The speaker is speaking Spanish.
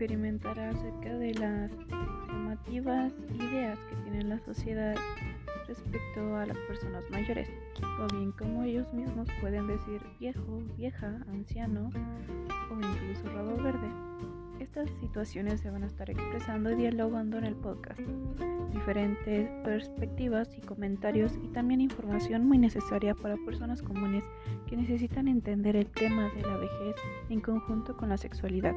experimentará acerca de las llamativas ideas que tiene la sociedad respecto a las personas mayores, o bien como ellos mismos pueden decir viejo, vieja, anciano o incluso rabo verde. Estas situaciones se van a estar expresando y dialogando en el podcast. Diferentes perspectivas y comentarios y también información muy necesaria para personas comunes que necesitan entender el tema de la vejez en conjunto con la sexualidad.